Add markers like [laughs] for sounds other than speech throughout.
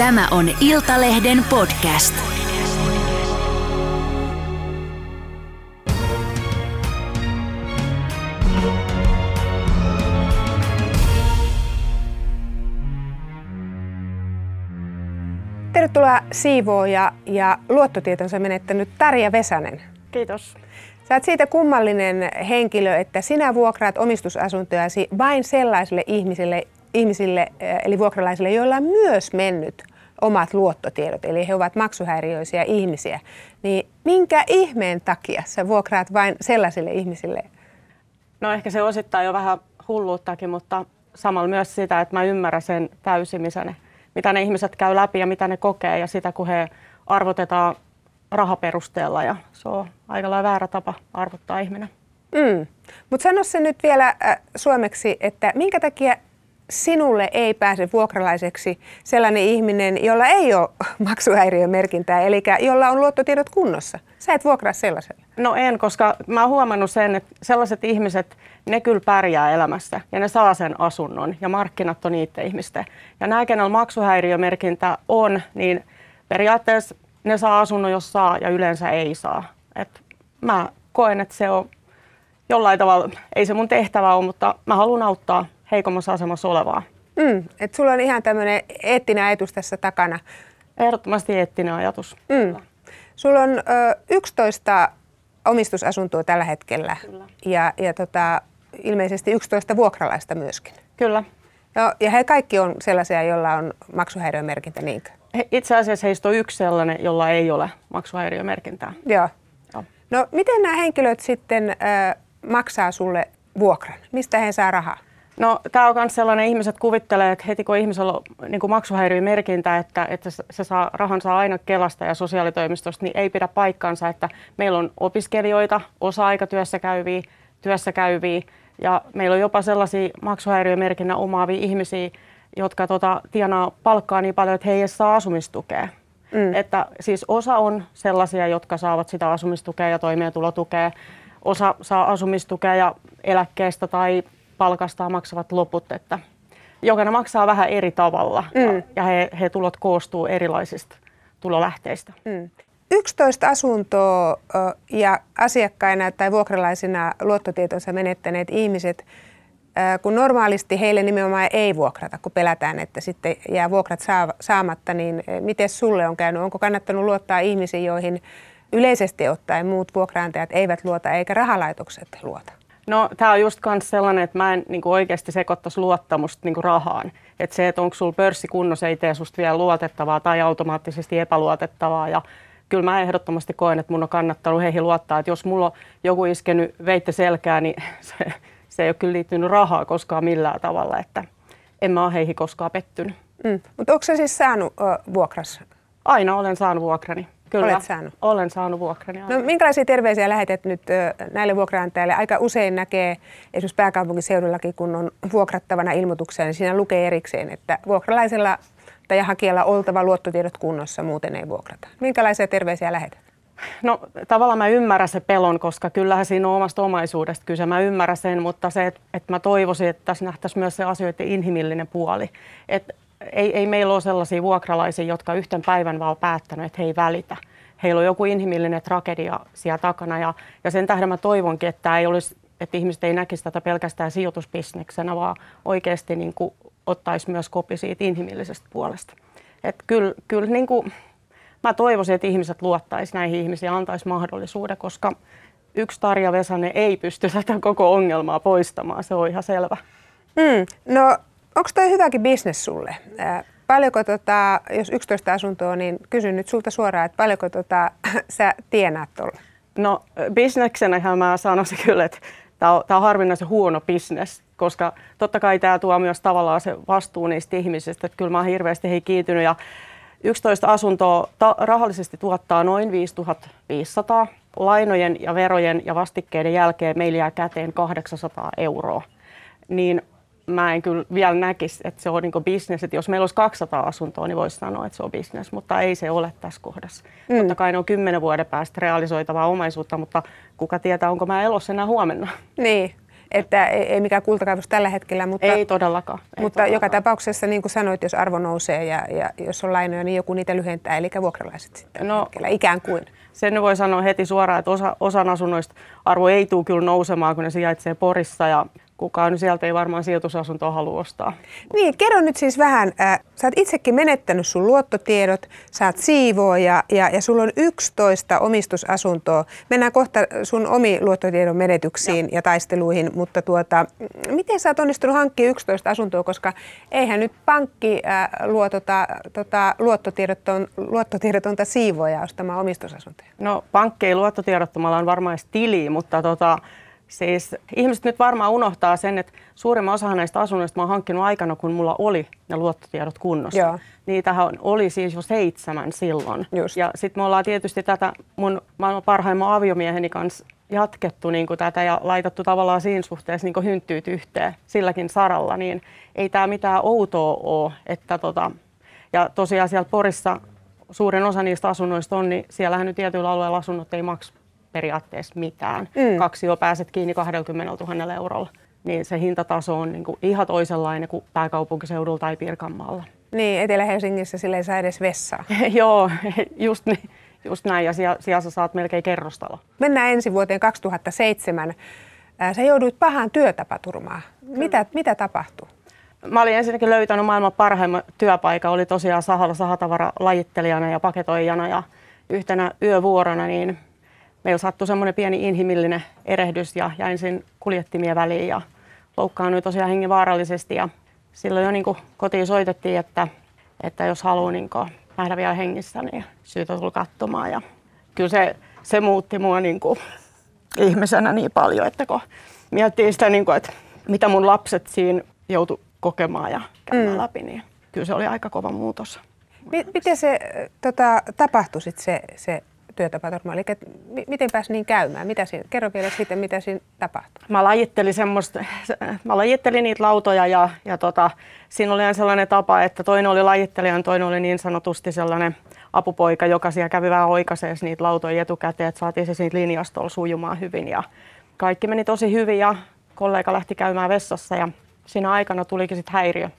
Tämä on Iltalehden podcast. Tervetuloa siivooja ja luottotietonsa menettänyt Tarja Vesanen. Kiitos. Sä oot siitä kummallinen henkilö, että sinä vuokraat omistusasuntojasi vain sellaisille ihmisille, ihmisille eh, eli vuokralaisille, joilla on myös mennyt omat luottotiedot, eli he ovat maksuhäiriöisiä ihmisiä. Niin minkä ihmeen takia sä vuokraat vain sellaisille ihmisille? No ehkä se osittain jo vähän hulluuttakin, mutta samalla myös sitä, että mä ymmärrän sen täysin, missä ne, mitä ne ihmiset käy läpi ja mitä ne kokee ja sitä, kun he arvotetaan rahaperusteella ja se on aika lailla väärä tapa arvottaa ihminen. Mm. Mutta sano se nyt vielä äh, suomeksi, että minkä takia sinulle ei pääse vuokralaiseksi sellainen ihminen, jolla ei ole [laughs] maksuhäiriömerkintää, eli jolla on luottotiedot kunnossa. Sä et vuokraa sellaiselle. No en, koska mä oon huomannut sen, että sellaiset ihmiset, ne kyllä pärjää elämässä ja ne saa sen asunnon ja markkinat on niiden ihmisten. Ja nämä, kenellä maksuhäiriömerkintä on, niin periaatteessa ne saa asunnon, jos saa ja yleensä ei saa. Et mä koen, että se on jollain tavalla, ei se mun tehtävä ole, mutta mä haluan auttaa heikommassa asemassa olevaa. Mm, et sulla on ihan tämmöinen eettinen ajatus tässä takana. Ehdottomasti eettinen ajatus. Mm. Sulla on ö, 11 omistusasuntoa tällä hetkellä Kyllä. ja, ja tota, ilmeisesti 11 vuokralaista myöskin. Kyllä. No, ja he kaikki on sellaisia, joilla on maksuhäiriömerkintä, niinkö? Itse asiassa heistä on yksi sellainen, jolla ei ole maksuhäiriömerkintää. Joo. Joo. No miten nämä henkilöt sitten ö, maksaa sulle vuokran? Mistä he saa rahaa? No tämä on myös sellainen, ihmiset kuvittelee, että heti kun ihmisellä on niin kuin maksuhäiriömerkintä, että, että se saa, rahan saa aina Kelasta ja sosiaalitoimistosta, niin ei pidä paikkaansa, että meillä on opiskelijoita, osa-aikatyössä käyviä, työssä käyviä ja meillä on jopa sellaisia maksuhäiriömerkinnän omaavia ihmisiä, jotka tota, tienaa palkkaa niin paljon, että he ei edes saa asumistukea. Mm. Että siis osa on sellaisia, jotka saavat sitä asumistukea ja toimeentulotukea. Osa saa asumistukea ja eläkkeestä tai palkastaan maksavat loput, että jokainen maksaa vähän eri tavalla mm. ja, ja he, he tulot koostuu erilaisista tulolähteistä. Mm. 11 asuntoa ja asiakkaina tai vuokralaisina luottotietonsa menettäneet ihmiset, kun normaalisti heille nimenomaan ei vuokrata, kun pelätään, että sitten jää vuokrat saamatta, niin miten sulle on käynyt? Onko kannattanut luottaa ihmisiin, joihin yleisesti ottaen muut vuokraantajat eivät luota eikä rahalaitokset luota? No tämä on just kans sellainen, että mä en niin kuin oikeasti sekoittaisi luottamusta niin kuin rahaan. Että se, että onko sulla pörssi kunnossa, ei tee susta vielä luotettavaa tai automaattisesti epäluotettavaa. Ja kyllä mä ehdottomasti koen, että mun on kannattanut heihin luottaa, että jos mulla on joku iskenyt veitte selkää, niin [laughs] se, se ei ole kyllä liittynyt rahaa koskaan millään tavalla, että en mä ole heihin koskaan pettynyt. Mm. Mutta onko se siis saanut ö, vuokrassa? Aina olen saanut vuokrani. Kyllä, Olet saanut? olen saanut vuokrani. aina. No, minkälaisia terveisiä lähetät nyt näille vuokraantajille? Aika usein näkee esimerkiksi pääkaupunkiseudullakin, kun on vuokrattavana ilmoitukseen, niin siinä lukee erikseen, että vuokralaisella tai hakijalla oltava luottotiedot kunnossa, muuten ei vuokrata. Minkälaisia terveisiä lähetät? No tavallaan mä ymmärrän se pelon, koska kyllähän siinä on omasta omaisuudesta kyse. Mä ymmärrän sen, mutta se, että, että mä toivoisin, että tässä nähtäisiin myös se asioiden inhimillinen puoli. Että ei, ei meillä ole sellaisia vuokralaisia, jotka yhten päivän vaan päättänyt, että he ei välitä. Heillä on joku inhimillinen tragedia siellä takana ja, ja sen tähden mä toivonkin, että, tämä ei olisi, että ihmiset ei näkisi tätä pelkästään sijoitusbisneksenä, vaan oikeasti niin kuin ottaisi myös kopi siitä inhimillisestä puolesta. Että kyllä, kyllä niin kuin, mä toivoisin, että ihmiset luottaisi näihin ihmisiin ja antaisi mahdollisuuden, koska yksi Tarja Vesanen ei pysty tätä koko ongelmaa poistamaan, se on ihan selvä. Mm. No onko toi hyväkin bisnes sulle? Paljonko, tota, jos 11 asuntoa, niin kysyn nyt sulta suoraan, että paljonko tota, [laughs] sä tienaat tuolla? No bisneksenähän mä sanoisin kyllä, että tämä on, on harvinaisen huono bisnes, koska totta kai tämä tuo myös tavallaan se vastuu niistä ihmisistä, että kyllä mä oon hirveästi heihin kiitynyt ja 11 asuntoa ta- rahallisesti tuottaa noin 5500. Lainojen ja verojen ja vastikkeiden jälkeen meillä jää käteen 800 euroa. Niin mä en kyllä vielä näkisi, että se on niin bisnes. Että jos meillä olisi 200 asuntoa, niin voisi sanoa, että se on bisnes, mutta ei se ole tässä kohdassa. Mm. Totta kai ne on kymmenen vuoden päästä realisoitavaa omaisuutta, mutta kuka tietää, onko mä elossa enää huomenna. Niin. että ei, ei mikään kultakaivos tällä hetkellä, mutta, Ei todellakaan. Ei mutta todellakaan. joka tapauksessa, niin kuin sanoit, jos arvo nousee ja, ja jos on lainoja, niin joku niitä lyhentää, eli vuokralaiset sitten No. hetkellä, ikään kuin. Sen voi sanoa heti suoraan, että osa, osan asunnoista arvo ei tule kyllä nousemaan, kun ne sijaitsee Porissa ja kukaan sieltä ei varmaan sijoitusasuntoa halua ostaa. Niin, kerro nyt siis vähän, äh, sä oot itsekin menettänyt sun luottotiedot, sä oot siivooja ja, ja sulla on 11 omistusasuntoa. Mennään kohta sun omi luottotiedon menetyksiin ja taisteluihin, mutta tuota, miten sä oot onnistunut hankkimaan 11 asuntoa, koska eihän nyt pankki äh, luotota tota, luottotiedoton, luottotiedotonta siivoja ostamaan omistusasuntoja. No pankki ei luottotiedottomalla on varmaan tili, mutta tota, siis ihmiset nyt varmaan unohtaa sen, että suurimman osa näistä asunnoista mä oon hankkinut aikana, kun mulla oli ne luottotiedot kunnossa. Joo. Niitähän oli siis jo seitsemän silloin. Just. Ja sitten me ollaan tietysti tätä mun maailman parhaimman aviomieheni kanssa jatkettu niin tätä ja laitettu tavallaan siinä suhteessa niin hynttyyt yhteen silläkin saralla, niin ei tämä mitään outoa ole, että tota, ja tosiaan siellä Porissa suurin osa niistä asunnoista on, niin siellähän nyt tietyillä alueilla asunnot ei maksa periaatteessa mitään. Mm. Kaksi jo pääset kiinni 20 000 eurolla. Niin se hintataso on niin kuin ihan toisenlainen kuin pääkaupunkiseudulla tai Pirkanmaalla. Niin, Etelä-Helsingissä sille ei saa edes vessaa. [laughs] Joo, just, niin, just näin. Ja siellä, siellä sä saat melkein kerrostalo. Mennään ensi vuoteen 2007. Ää, Sä jouduit pahaan työtapaturmaan. Mitä, mitä tapahtui? Mä olin ensinnäkin löytänyt maailman parhaimman työpaikan. Oli tosiaan sahalla sahatavara lajittelijana ja paketoijana. Ja yhtenä yövuorona niin meillä sattui semmoinen pieni inhimillinen erehdys ja jäin siinä kuljettimien väliin ja loukkaannuin tosiaan hengenvaarallisesti. Ja silloin jo niin kuin kotiin soitettiin, että, että jos haluaa niin kuin nähdä vielä hengissä, niin syytä tulla katsomaan. Ja kyllä se, se muutti mua niin kuin ihmisenä niin paljon, että kun miettii sitä, niin kuin, että mitä mun lapset siinä joutu kokemaan ja käymään mm. läpi, niin kyllä se oli aika kova muutos. Mi- Miten se tota, tapahtui sit se, se työtapaturma? Mi- miten pääsi niin käymään? Mitä siinä, kerro vielä siitä, mitä siinä tapahtui. Mä lajittelin, semmoista, mä lajittelin niitä lautoja ja, ja tota, siinä oli sellainen tapa, että toinen oli lajittelijan, toinen oli niin sanotusti sellainen apupoika, joka siellä kävi vähän oikaisemaan niitä lautoja etukäteen, että saatiin se siitä linjastolla sujumaan hyvin. Ja kaikki meni tosi hyvin ja kollega lähti käymään vessassa ja siinä aikana tulikin sitten häiriö,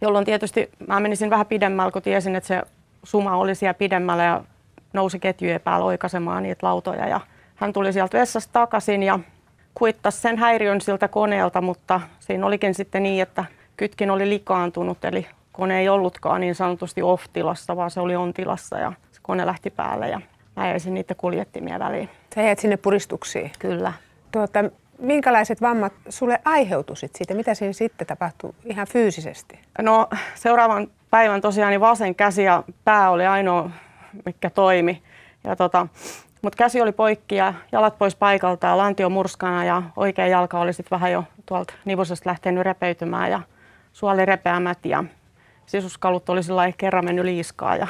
jolloin tietysti mä menisin vähän pidemmällä, kun tiesin, että se suma oli siellä pidemmällä ja nousi ketjujen päällä oikaisemaan niitä lautoja. Ja hän tuli sieltä vessasta takaisin ja kuittasi sen häiriön siltä koneelta, mutta siinä olikin sitten niin, että kytkin oli likaantunut, eli kone ei ollutkaan niin sanotusti off-tilassa, vaan se oli on-tilassa ja se kone lähti päälle ja mä jäisin niiden kuljettimia väliin. Sä jäit sinne puristuksiin. Kyllä. Tuota, minkälaiset vammat sulle aiheutu sit siitä? Mitä siinä sitten tapahtui ihan fyysisesti? No seuraavan päivän tosiaan niin vasen käsi ja pää oli ainoa, toimi. Ja tota, mutta käsi oli poikki ja jalat pois paikalta ja lantio murskana ja oikea jalka oli sitten vähän jo tuolta nivusesta lähtenyt repeytymään ja suoli repeämät ja sisuskalut oli sillä kerran mennyt liiskaa ja,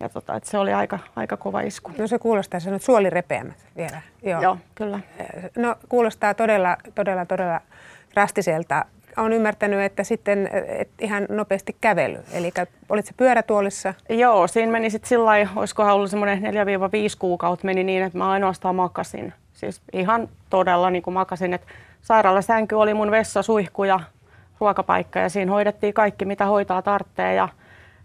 ja tota, et se oli aika, aika kova isku. No se kuulostaa, sä nyt suolirepeämät vielä. Joo. Joo, kyllä. No kuulostaa todella, todella, todella drastiselta. Olen ymmärtänyt, että sitten et ihan nopeasti kävely. Eli olit se pyörätuolissa? Joo, siinä meni sitten sillä lailla, olisikohan ollut semmoinen 4-5 kuukautta meni niin, että mä ainoastaan makasin. Siis ihan todella niin kuin makasin, että sairaalasänky oli mun vessa, suihku ja ruokapaikka ja siinä hoidettiin kaikki, mitä hoitaa tarvitsee ja,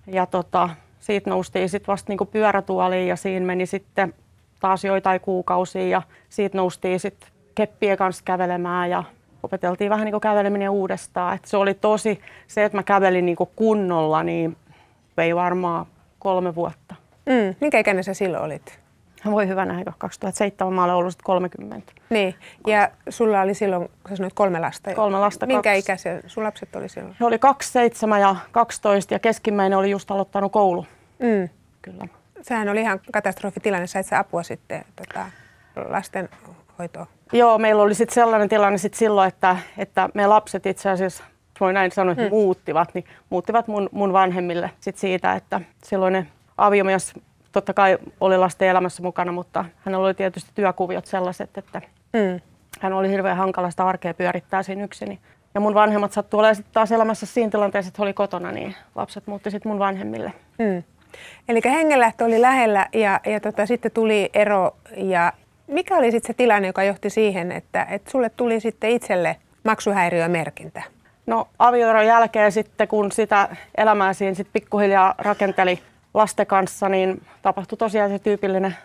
ja tota, siitä noustiin sitten vasta niin kuin pyörätuoliin ja siinä meni sitten taas joitain kuukausia ja siitä noustiin sitten keppien kanssa kävelemään ja opeteltiin vähän niin kuin käveleminen uudestaan. Et se oli tosi, se että mä kävelin niin kuin kunnolla, niin vei varmaan kolme vuotta. Mm. Minkä ikäinen sä silloin olit? Voi hyvänä aika. 2007 mä olen ollut sit 30. Niin, ja sulla oli silloin, sä sanoit kolme lasta. Kolme lasta, Minkä kaksi. ikäisiä sun lapset oli silloin? He oli 2, 7 ja 12 ja keskimmäinen oli just aloittanut koulu. Mm. Kyllä. Sehän oli ihan katastrofitilanne, sait sä apua sitten tota, lastenhoitoon. Joo, meillä oli sitten sellainen tilanne sit silloin, että, että me lapset itse asiassa, voi näin sanoa, että Mm. muuttivat, niin muuttivat mun, mun vanhemmille sit siitä, että silloinen aviomies totta kai oli lasten elämässä mukana, mutta hänellä oli tietysti työkuviot sellaiset, että Mm. hän oli hirveän hankala sitä arkea pyörittää siinä yksin. Ja mun vanhemmat sattuu olemaan sitten taas elämässä siinä tilanteessa, että he oli kotona, niin lapset muutti sitten mun vanhemmille. Mm. Eli hengenlähtö oli lähellä ja, ja tota, sitten tuli ero. Ja mikä oli sitten se tilanne, joka johti siihen, että, että sulle tuli sitten itselle maksuhäiriömerkintä? No avioeron jälkeen sitten, kun sitä elämää siinä sit pikkuhiljaa rakenteli lasten kanssa, niin tapahtui tosiaan se tyypillinen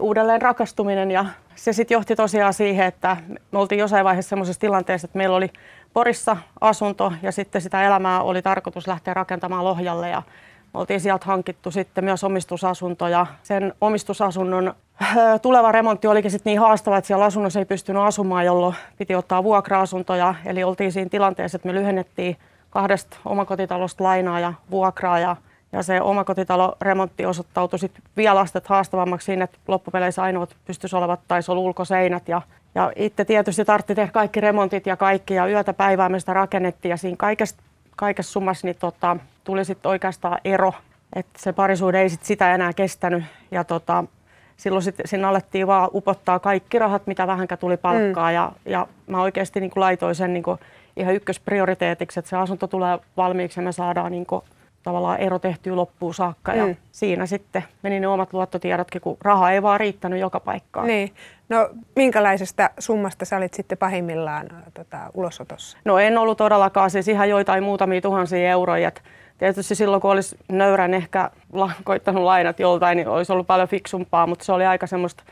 uudelleen rakastuminen ja se sitten johti tosiaan siihen, että me oltiin jossain vaiheessa semmoisessa tilanteessa, että meillä oli Porissa asunto ja sitten sitä elämää oli tarkoitus lähteä rakentamaan Lohjalle ja oltiin sieltä hankittu sitten myös omistusasunto ja sen omistusasunnon äh, tuleva remontti olikin sitten niin haastava, että siellä asunnossa ei pystynyt asumaan, jolloin piti ottaa vuokra-asuntoja. Eli oltiin siinä tilanteessa, että me lyhennettiin kahdesta omakotitalosta lainaa ja vuokraa ja ja se omakotitaloremontti osoittautui sitten vielä astet haastavammaksi siinä, että loppupeleissä ainoat pystyisi olevat taisi olla ulkoseinät. Ja, ja itse tietysti tartti tehdä kaikki remontit ja kaikki ja yötä päivää me sitä rakennettiin ja siinä kaikessa, kaikessa summassa niin tota, tuli sitten oikeastaan ero, että se parisuuden ei sit sitä enää kestänyt ja tota, silloin sitten sinne alettiin vaan upottaa kaikki rahat, mitä vähänkä tuli palkkaa mm. ja, ja mä oikeasti niin laitoin sen niin ihan ykkösprioriteetiksi, että se asunto tulee valmiiksi ja me saadaan niin tavallaan ero tehtyä loppuun saakka. Mm. Ja siinä sitten meni ne omat luottotiedotkin, kun raha ei vaan riittänyt joka paikkaan. Niin. No minkälaisesta summasta sä olit sitten pahimmillaan tota, ulosotossa? No en ollut todellakaan, siis ihan joitain muutamia tuhansia euroja. Et tietysti silloin, kun olisi nöyrän ehkä koittanut lainat joltain, niin olisi ollut paljon fiksumpaa, mutta se oli aika semmoista,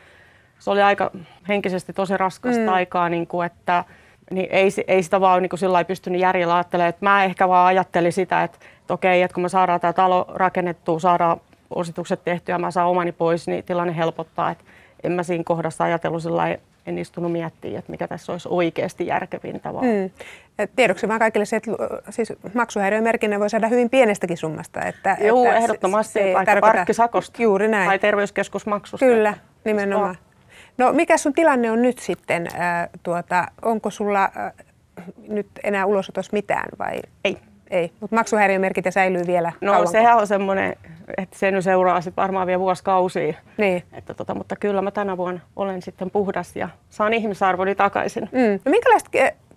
se oli aika henkisesti tosi raskasta mm. aikaa, niin kuin, että niin ei, ei sitä vaan niin sillä pystynyt järjellä ajattelemaan. Että mä ehkä vaan ajattelin sitä, että että okei, että kun me saadaan tämä talo rakennettua, saadaan ositukset tehtyä ja mä saan omani pois, niin tilanne helpottaa. Että en mä siinä kohdassa ajatellut sillä en istunut miettimään, että mikä tässä olisi oikeasti järkevintä. Vaan. Mm. Tiedoksi vaan kaikille se, että siis maksuhäiriömerkinnän voi saada hyvin pienestäkin summasta. Että, Joo, että ehdottomasti, se, vaikka tarkoita... parkkisakosta Juuri näin. tai terveyskeskusmaksusta. Kyllä, nimenomaan. No mikä sun tilanne on nyt sitten? Äh, tuota, onko sulla äh, nyt enää ulosotos mitään vai? Ei. Ei, mutta maksuhäiriömerkintä säilyy vielä No kauanko? sehän on semmoinen, että se nyt seuraa sit varmaan vielä vuosikausia. Niin. Että tota, mutta kyllä mä tänä vuonna olen sitten puhdas ja saan ihmisarvoni takaisin. Mm. No minkälaista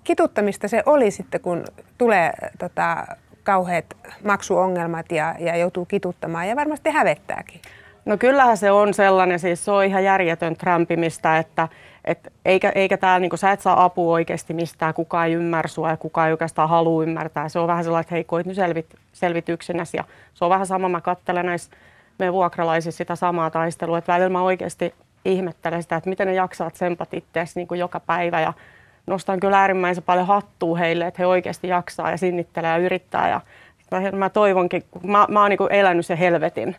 kituttamista se oli sitten, kun tulee tota, kauheat maksuongelmat ja, ja joutuu kituttamaan ja varmasti hävettääkin? No kyllähän se on sellainen, siis se on ihan järjetön trämpimistä, että et eikä, eikä tää, niin sä et saa apua oikeasti mistään, kukaan ei ymmärrä sua ja kukaan ei oikeastaan halua ymmärtää. Se on vähän sellainen, että hei, koit nyt selvit, selvit yksinäs. Ja se on vähän sama, mä katselen näissä meidän vuokralaisissa sitä samaa taistelua, että välillä mä oikeasti ihmettelen sitä, että miten ne jaksavat sempat itseäsi niin joka päivä ja nostan kyllä äärimmäisen paljon hattua heille, että he oikeasti jaksaa ja sinnittelee ja yrittää ja mä toivonkin, kun mä, mä oon niin elänyt sen helvetin,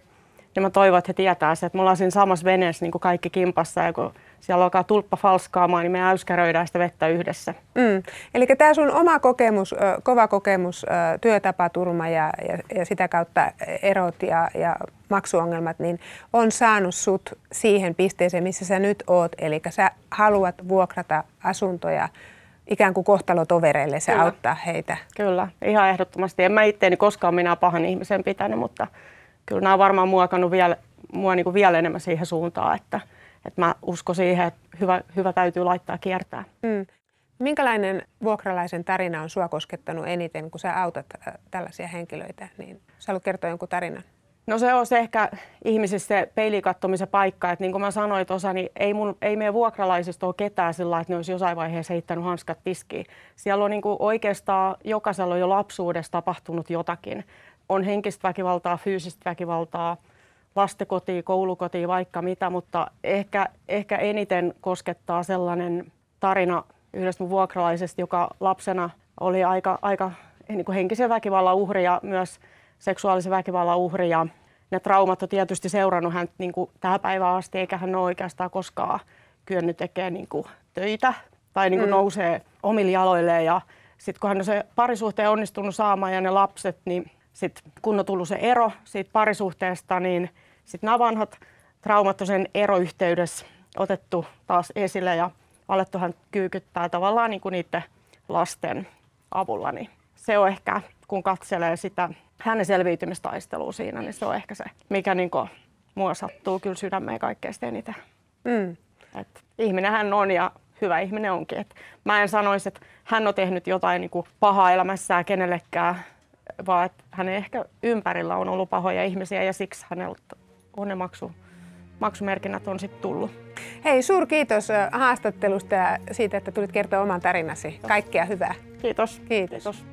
niin mä toivon, että he tietää se, että me ollaan siinä samassa veneessä niin kuin kaikki kimpassa ja kun siellä alkaa tulppa falskaamaan, niin me äyskäröidään sitä vettä yhdessä. Mm. Eli tämä sun oma kokemus, kova kokemus, työtapaturma ja, ja, ja sitä kautta erot ja, ja maksuongelmat, niin on saanut sut siihen pisteeseen, missä sä nyt oot. Eli sä haluat vuokrata asuntoja ikään kuin kohtalotovereille, se Kyllä. auttaa heitä. Kyllä, ihan ehdottomasti. En mä itteeni koskaan minä pahan ihmisen pitänyt, mutta kyllä nämä on varmaan muokannut vielä, mua niin kuin vielä enemmän siihen suuntaan, että, että mä uskon siihen, että hyvä, hyvä täytyy laittaa kiertää. Mm. Minkälainen vuokralaisen tarina on sua koskettanut eniten, kun sä autat äh, tällaisia henkilöitä? Niin sä haluat kertoa jonkun tarinan? No se on se ehkä ihmisissä se peilikattomisen paikka, että niin kuin mä sanoin tuossa, niin ei, mun, ei meidän vuokralaisista ole ketään sillä että ne olisi jossain vaiheessa heittänyt hanskat tiskiin. Siellä on niin kuin oikeastaan jokaisella on jo lapsuudessa tapahtunut jotakin on henkistä väkivaltaa, fyysistä väkivaltaa, lastekotia, koulukotia, vaikka mitä, mutta ehkä, ehkä eniten koskettaa sellainen tarina yhdestä mun vuokralaisesta, joka lapsena oli aika, aika niin kuin henkisen väkivallan uhri ja myös seksuaalisen väkivallan uhri. Ja ne traumat on tietysti seurannut hän niin kuin tähän päivään asti, eikä hän ole oikeastaan koskaan kyennyt tekemään niin kuin töitä tai niin kuin mm. nousee omille jaloilleen. Ja sitten kun hän on se parisuhteen onnistunut saamaan ja ne lapset, niin sitten kun on tullut se ero siitä parisuhteesta, niin sitten nämä vanhat traumat on sen eroyhteydessä otettu taas esille ja alettu hän kyykyttää tavallaan niin kuin niiden lasten avulla. Niin se on ehkä, kun katselee sitä hänen selviytymistaistelua siinä, niin se on ehkä se, mikä niin kuin mua sattuu kyllä sydämeen kaikkein eniten. Mm. Et ihminen hän on ja hyvä ihminen onkin. Et mä en sanoisi, että hän on tehnyt jotain niin kuin pahaa elämässään kenellekään vaan että hänen ehkä ympärillä on ollut pahoja ihmisiä ja siksi häneltä on ne maksu, maksumerkinnät on sitten tullut. Hei, suur kiitos äh, haastattelusta ja siitä, että tulit kertoa oman tarinasi. Kiitos. Kaikkea hyvää. Kiitos. Kiitos. kiitos.